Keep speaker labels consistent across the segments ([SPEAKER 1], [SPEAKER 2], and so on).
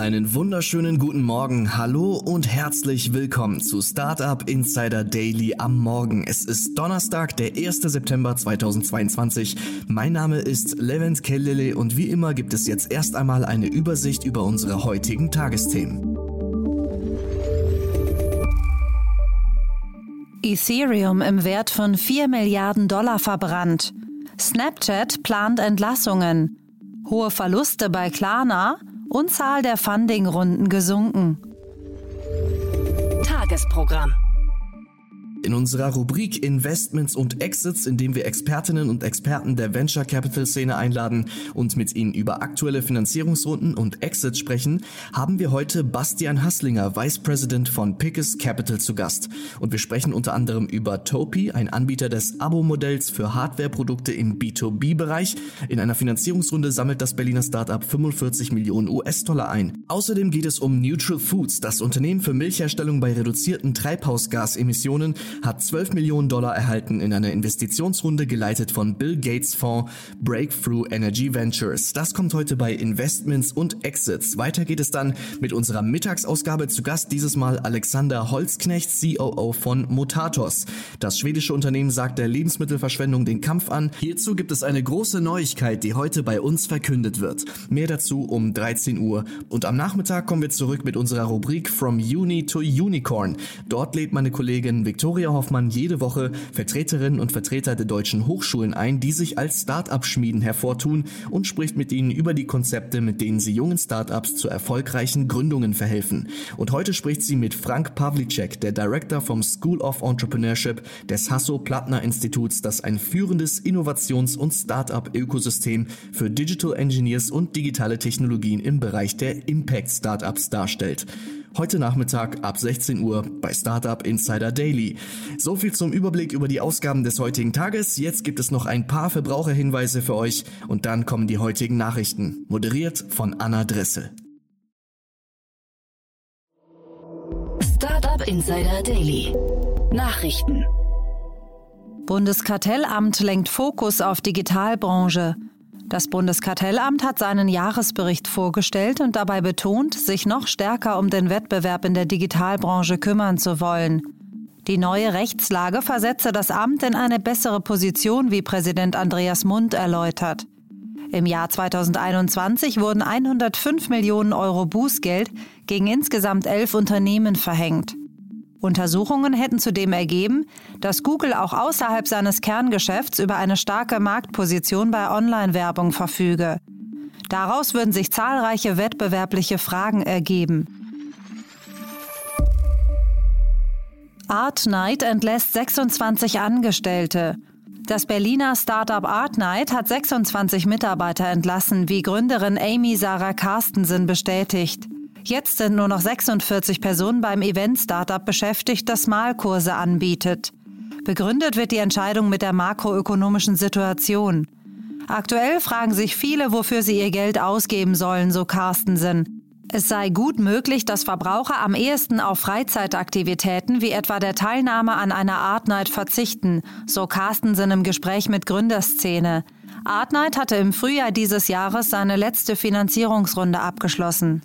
[SPEAKER 1] Einen wunderschönen guten Morgen, hallo und herzlich willkommen zu Startup Insider Daily am Morgen. Es ist Donnerstag, der 1. September 2022. Mein Name ist Levent Kellele und wie immer gibt es jetzt erst einmal eine Übersicht über unsere heutigen Tagesthemen.
[SPEAKER 2] Ethereum im Wert von 4 Milliarden Dollar verbrannt. Snapchat plant Entlassungen. Hohe Verluste bei Klarna und Zahl der Fundingrunden gesunken.
[SPEAKER 3] Tagesprogramm.
[SPEAKER 1] In unserer Rubrik Investments und Exits, in dem wir Expertinnen und Experten der Venture Capital Szene einladen und mit ihnen über aktuelle Finanzierungsrunden und Exits sprechen, haben wir heute Bastian Hasslinger, Vice President von Pickes Capital zu Gast. Und wir sprechen unter anderem über Topi, ein Anbieter des Abo-Modells für Hardware-Produkte im B2B-Bereich. In einer Finanzierungsrunde sammelt das Berliner Startup 45 Millionen US-Dollar ein. Außerdem geht es um Neutral Foods, das Unternehmen für Milchherstellung bei reduzierten Treibhausgasemissionen, hat 12 Millionen Dollar erhalten in einer Investitionsrunde geleitet von Bill Gates Fonds Breakthrough Energy Ventures. Das kommt heute bei Investments und Exits. Weiter geht es dann mit unserer Mittagsausgabe zu Gast dieses Mal Alexander Holzknecht, COO von Motatos. Das schwedische Unternehmen sagt der Lebensmittelverschwendung den Kampf an. Hierzu gibt es eine große Neuigkeit, die heute bei uns verkündet wird. Mehr dazu um 13 Uhr. Und am Nachmittag kommen wir zurück mit unserer Rubrik From Uni to Unicorn. Dort lädt meine Kollegin Victoria Victoria Hoffmann jede Woche Vertreterinnen und Vertreter der deutschen Hochschulen ein, die sich als Start-up-Schmieden hervortun und spricht mit ihnen über die Konzepte, mit denen sie jungen Start-ups zu erfolgreichen Gründungen verhelfen. Und heute spricht sie mit Frank Pavlicek, der Director vom School of Entrepreneurship des Hasso-Plattner-Instituts, das ein führendes Innovations- und Start-up-Ökosystem für Digital Engineers und digitale Technologien im Bereich der Impact-Startups darstellt. Heute Nachmittag ab 16 Uhr bei Startup Insider Daily. So viel zum Überblick über die Ausgaben des heutigen Tages. Jetzt gibt es noch ein paar Verbraucherhinweise für euch und dann kommen die heutigen Nachrichten. Moderiert von Anna Dressel.
[SPEAKER 3] Startup Insider Daily. Nachrichten.
[SPEAKER 2] Bundeskartellamt lenkt Fokus auf Digitalbranche. Das Bundeskartellamt hat seinen Jahresbericht vorgestellt und dabei betont, sich noch stärker um den Wettbewerb in der Digitalbranche kümmern zu wollen. Die neue Rechtslage versetze das Amt in eine bessere Position, wie Präsident Andreas Mund erläutert. Im Jahr 2021 wurden 105 Millionen Euro Bußgeld gegen insgesamt elf Unternehmen verhängt. Untersuchungen hätten zudem ergeben, dass Google auch außerhalb seines Kerngeschäfts über eine starke Marktposition bei Online-Werbung verfüge. Daraus würden sich zahlreiche wettbewerbliche Fragen ergeben. Art Night entlässt 26 Angestellte. Das Berliner Startup Art Night hat 26 Mitarbeiter entlassen, wie Gründerin Amy Sarah Carstensen bestätigt. Jetzt sind nur noch 46 Personen beim Event-Startup beschäftigt, das Malkurse anbietet. Begründet wird die Entscheidung mit der makroökonomischen Situation. Aktuell fragen sich viele, wofür sie ihr Geld ausgeben sollen, so Carstensen. Es sei gut möglich, dass Verbraucher am ehesten auf Freizeitaktivitäten wie etwa der Teilnahme an einer Art Night verzichten, so Carstensen im Gespräch mit Gründerszene. Art Night hatte im Frühjahr dieses Jahres seine letzte Finanzierungsrunde abgeschlossen.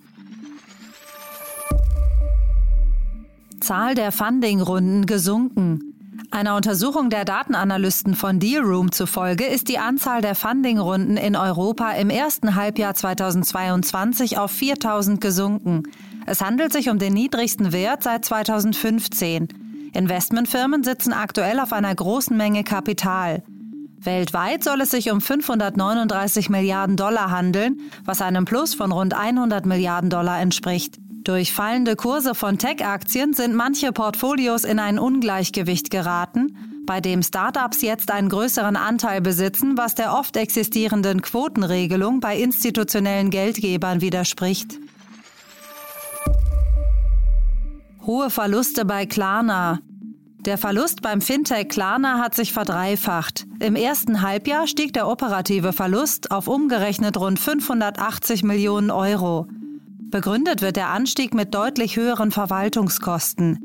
[SPEAKER 2] Zahl der Fundingrunden gesunken. Einer Untersuchung der Datenanalysten von Dealroom zufolge ist die Anzahl der Fundingrunden in Europa im ersten Halbjahr 2022 auf 4000 gesunken. Es handelt sich um den niedrigsten Wert seit 2015. Investmentfirmen sitzen aktuell auf einer großen Menge Kapital. Weltweit soll es sich um 539 Milliarden Dollar handeln, was einem Plus von rund 100 Milliarden Dollar entspricht. Durch fallende Kurse von Tech-Aktien sind manche Portfolios in ein Ungleichgewicht geraten, bei dem Startups jetzt einen größeren Anteil besitzen, was der oft existierenden Quotenregelung bei institutionellen Geldgebern widerspricht. Hohe Verluste bei Klarna. Der Verlust beim Fintech Klarna hat sich verdreifacht. Im ersten Halbjahr stieg der operative Verlust auf umgerechnet rund 580 Millionen Euro. Begründet wird der Anstieg mit deutlich höheren Verwaltungskosten.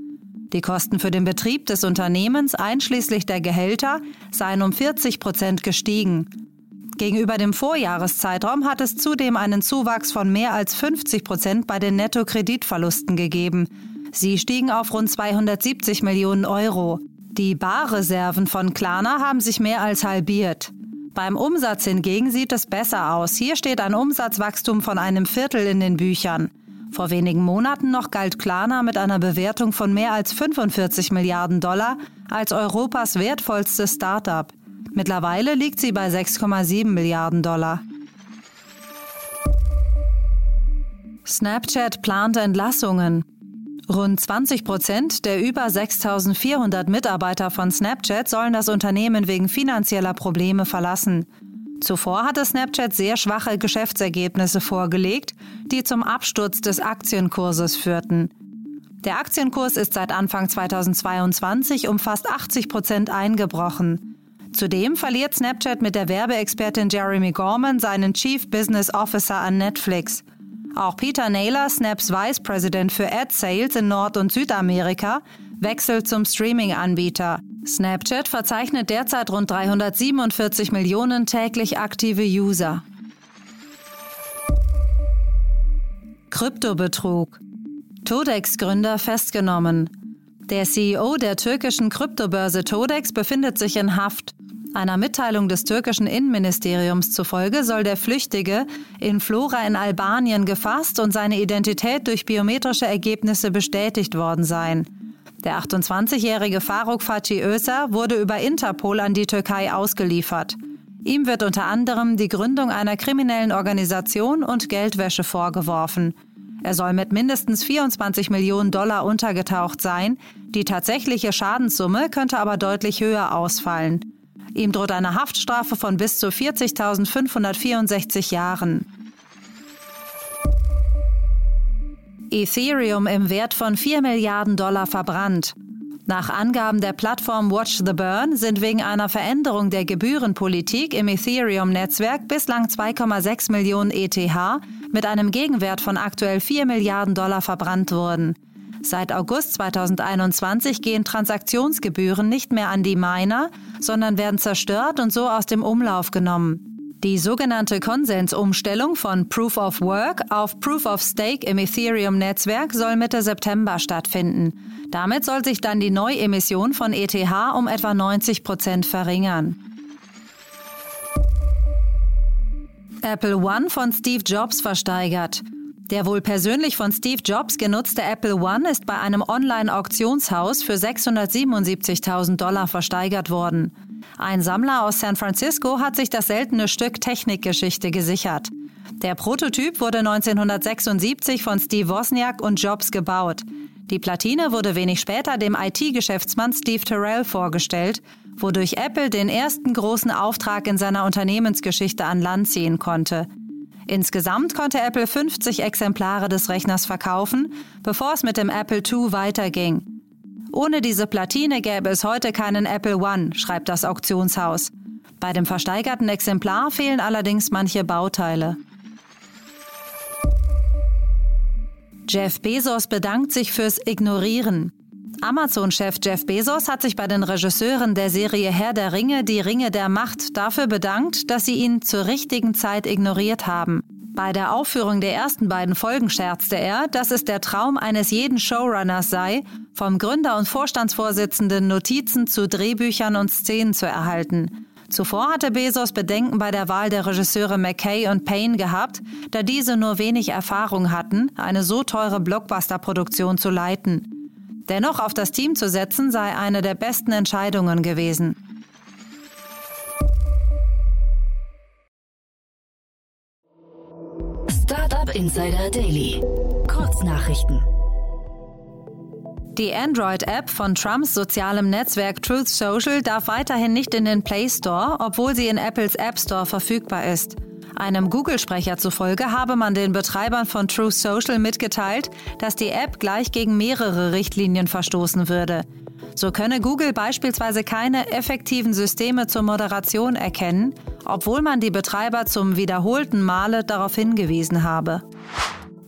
[SPEAKER 2] Die Kosten für den Betrieb des Unternehmens einschließlich der Gehälter seien um 40 Prozent gestiegen. Gegenüber dem Vorjahreszeitraum hat es zudem einen Zuwachs von mehr als 50 Prozent bei den Nettokreditverlusten gegeben. Sie stiegen auf rund 270 Millionen Euro. Die Barreserven von Klarna haben sich mehr als halbiert. Beim Umsatz hingegen sieht es besser aus. Hier steht ein Umsatzwachstum von einem Viertel in den Büchern. Vor wenigen Monaten noch galt Klarna mit einer Bewertung von mehr als 45 Milliarden Dollar als Europas wertvollstes Start-up. Mittlerweile liegt sie bei 6,7 Milliarden Dollar. Snapchat plant Entlassungen. Rund 20 Prozent der über 6400 Mitarbeiter von Snapchat sollen das Unternehmen wegen finanzieller Probleme verlassen. Zuvor hatte Snapchat sehr schwache Geschäftsergebnisse vorgelegt, die zum Absturz des Aktienkurses führten. Der Aktienkurs ist seit Anfang 2022 um fast 80 Prozent eingebrochen. Zudem verliert Snapchat mit der Werbeexpertin Jeremy Gorman seinen Chief Business Officer an Netflix. Auch Peter Naylor, Snaps Vice President für Ad Sales in Nord- und Südamerika, wechselt zum Streaming-Anbieter. Snapchat verzeichnet derzeit rund 347 Millionen täglich aktive User. Kryptobetrug. Todex-Gründer festgenommen. Der CEO der türkischen Kryptobörse Todex befindet sich in Haft. Einer Mitteilung des türkischen Innenministeriums zufolge soll der Flüchtige in Flora in Albanien gefasst und seine Identität durch biometrische Ergebnisse bestätigt worden sein. Der 28-jährige Faruk Fatih Özer wurde über Interpol an die Türkei ausgeliefert. Ihm wird unter anderem die Gründung einer kriminellen Organisation und Geldwäsche vorgeworfen. Er soll mit mindestens 24 Millionen Dollar untergetaucht sein. Die tatsächliche Schadenssumme könnte aber deutlich höher ausfallen. Ihm droht eine Haftstrafe von bis zu 40.564 Jahren. Ethereum im Wert von 4 Milliarden Dollar verbrannt. Nach Angaben der Plattform Watch the Burn sind wegen einer Veränderung der Gebührenpolitik im Ethereum-Netzwerk bislang 2,6 Millionen ETH mit einem Gegenwert von aktuell 4 Milliarden Dollar verbrannt worden. Seit August 2021 gehen Transaktionsgebühren nicht mehr an die Miner, sondern werden zerstört und so aus dem Umlauf genommen. Die sogenannte Konsensumstellung von Proof of Work auf Proof of Stake im Ethereum-Netzwerk soll Mitte September stattfinden. Damit soll sich dann die Neuemission von ETH um etwa 90 Prozent verringern. Apple One von Steve Jobs versteigert. Der wohl persönlich von Steve Jobs genutzte Apple One ist bei einem Online-Auktionshaus für 677.000 Dollar versteigert worden. Ein Sammler aus San Francisco hat sich das seltene Stück Technikgeschichte gesichert. Der Prototyp wurde 1976 von Steve Wozniak und Jobs gebaut. Die Platine wurde wenig später dem IT-Geschäftsmann Steve Terrell vorgestellt, wodurch Apple den ersten großen Auftrag in seiner Unternehmensgeschichte an Land ziehen konnte. Insgesamt konnte Apple 50 Exemplare des Rechners verkaufen, bevor es mit dem Apple II weiterging. Ohne diese Platine gäbe es heute keinen Apple One, schreibt das Auktionshaus. Bei dem versteigerten Exemplar fehlen allerdings manche Bauteile. Jeff Bezos bedankt sich fürs Ignorieren. Amazon-Chef Jeff Bezos hat sich bei den Regisseuren der Serie Herr der Ringe, die Ringe der Macht, dafür bedankt, dass sie ihn zur richtigen Zeit ignoriert haben. Bei der Aufführung der ersten beiden Folgen scherzte er, dass es der Traum eines jeden Showrunners sei, vom Gründer und Vorstandsvorsitzenden Notizen zu Drehbüchern und Szenen zu erhalten. Zuvor hatte Bezos Bedenken bei der Wahl der Regisseure McKay und Payne gehabt, da diese nur wenig Erfahrung hatten, eine so teure Blockbuster-Produktion zu leiten. Dennoch auf das Team zu setzen sei eine der besten Entscheidungen gewesen.
[SPEAKER 3] Startup Insider Daily. Kurznachrichten.
[SPEAKER 2] Die Android-App von Trumps sozialem Netzwerk Truth Social darf weiterhin nicht in den Play Store, obwohl sie in Apples App Store verfügbar ist. Einem Google-Sprecher zufolge habe man den Betreibern von Truth Social mitgeteilt, dass die App gleich gegen mehrere Richtlinien verstoßen würde. So könne Google beispielsweise keine effektiven Systeme zur Moderation erkennen, obwohl man die Betreiber zum wiederholten Male darauf hingewiesen habe.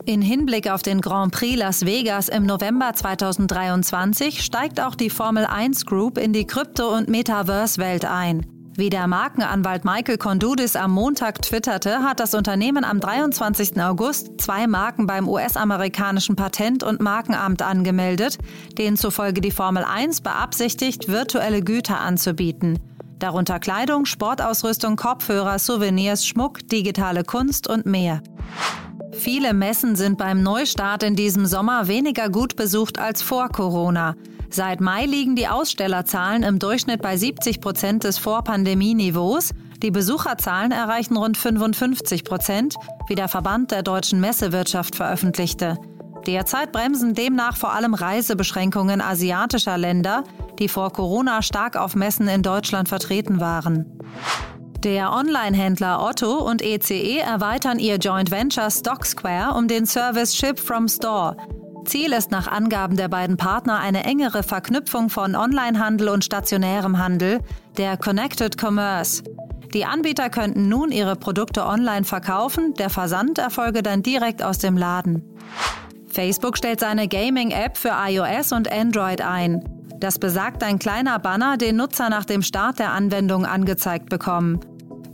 [SPEAKER 2] In Hinblick auf den Grand Prix Las Vegas im November 2023 steigt auch die Formel 1 Group in die Krypto- und Metaverse-Welt ein. Wie der Markenanwalt Michael Kondudis am Montag twitterte, hat das Unternehmen am 23. August zwei Marken beim US-amerikanischen Patent- und Markenamt angemeldet, denen zufolge die Formel 1 beabsichtigt, virtuelle Güter anzubieten. Darunter Kleidung, Sportausrüstung, Kopfhörer, Souvenirs, Schmuck, digitale Kunst und mehr. Viele Messen sind beim Neustart in diesem Sommer weniger gut besucht als vor Corona. Seit Mai liegen die Ausstellerzahlen im Durchschnitt bei 70 Prozent des Vorpandemieniveaus. Die Besucherzahlen erreichen rund 55 Prozent, wie der Verband der deutschen Messewirtschaft veröffentlichte. Derzeit bremsen demnach vor allem Reisebeschränkungen asiatischer Länder, die vor Corona stark auf Messen in Deutschland vertreten waren. Der Online-Händler Otto und ECE erweitern ihr Joint Venture Stock Square um den Service Ship from Store. Ziel ist nach Angaben der beiden Partner eine engere Verknüpfung von Onlinehandel und stationärem Handel, der Connected Commerce. Die Anbieter könnten nun ihre Produkte online verkaufen, der Versand erfolge dann direkt aus dem Laden. Facebook stellt seine Gaming-App für iOS und Android ein. Das besagt ein kleiner Banner, den Nutzer nach dem Start der Anwendung angezeigt bekommen.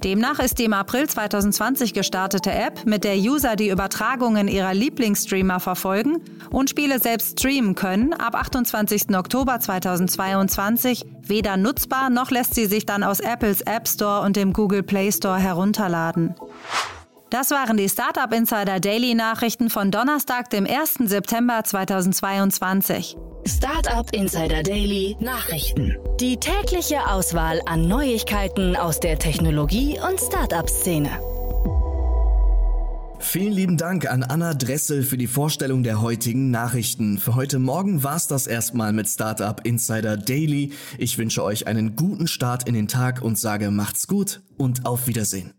[SPEAKER 2] Demnach ist die im April 2020 gestartete App, mit der User die Übertragungen ihrer Lieblingsstreamer verfolgen und Spiele selbst streamen können, ab 28. Oktober 2022 weder nutzbar noch lässt sie sich dann aus Apples App Store und dem Google Play Store herunterladen. Das waren die Startup Insider Daily Nachrichten von Donnerstag, dem 1. September 2022.
[SPEAKER 3] Startup Insider Daily Nachrichten. Die tägliche Auswahl an Neuigkeiten aus der Technologie- und Startup-Szene.
[SPEAKER 1] Vielen lieben Dank an Anna Dressel für die Vorstellung der heutigen Nachrichten. Für heute Morgen war's das erstmal mit Startup Insider Daily. Ich wünsche euch einen guten Start in den Tag und sage macht's gut und auf Wiedersehen.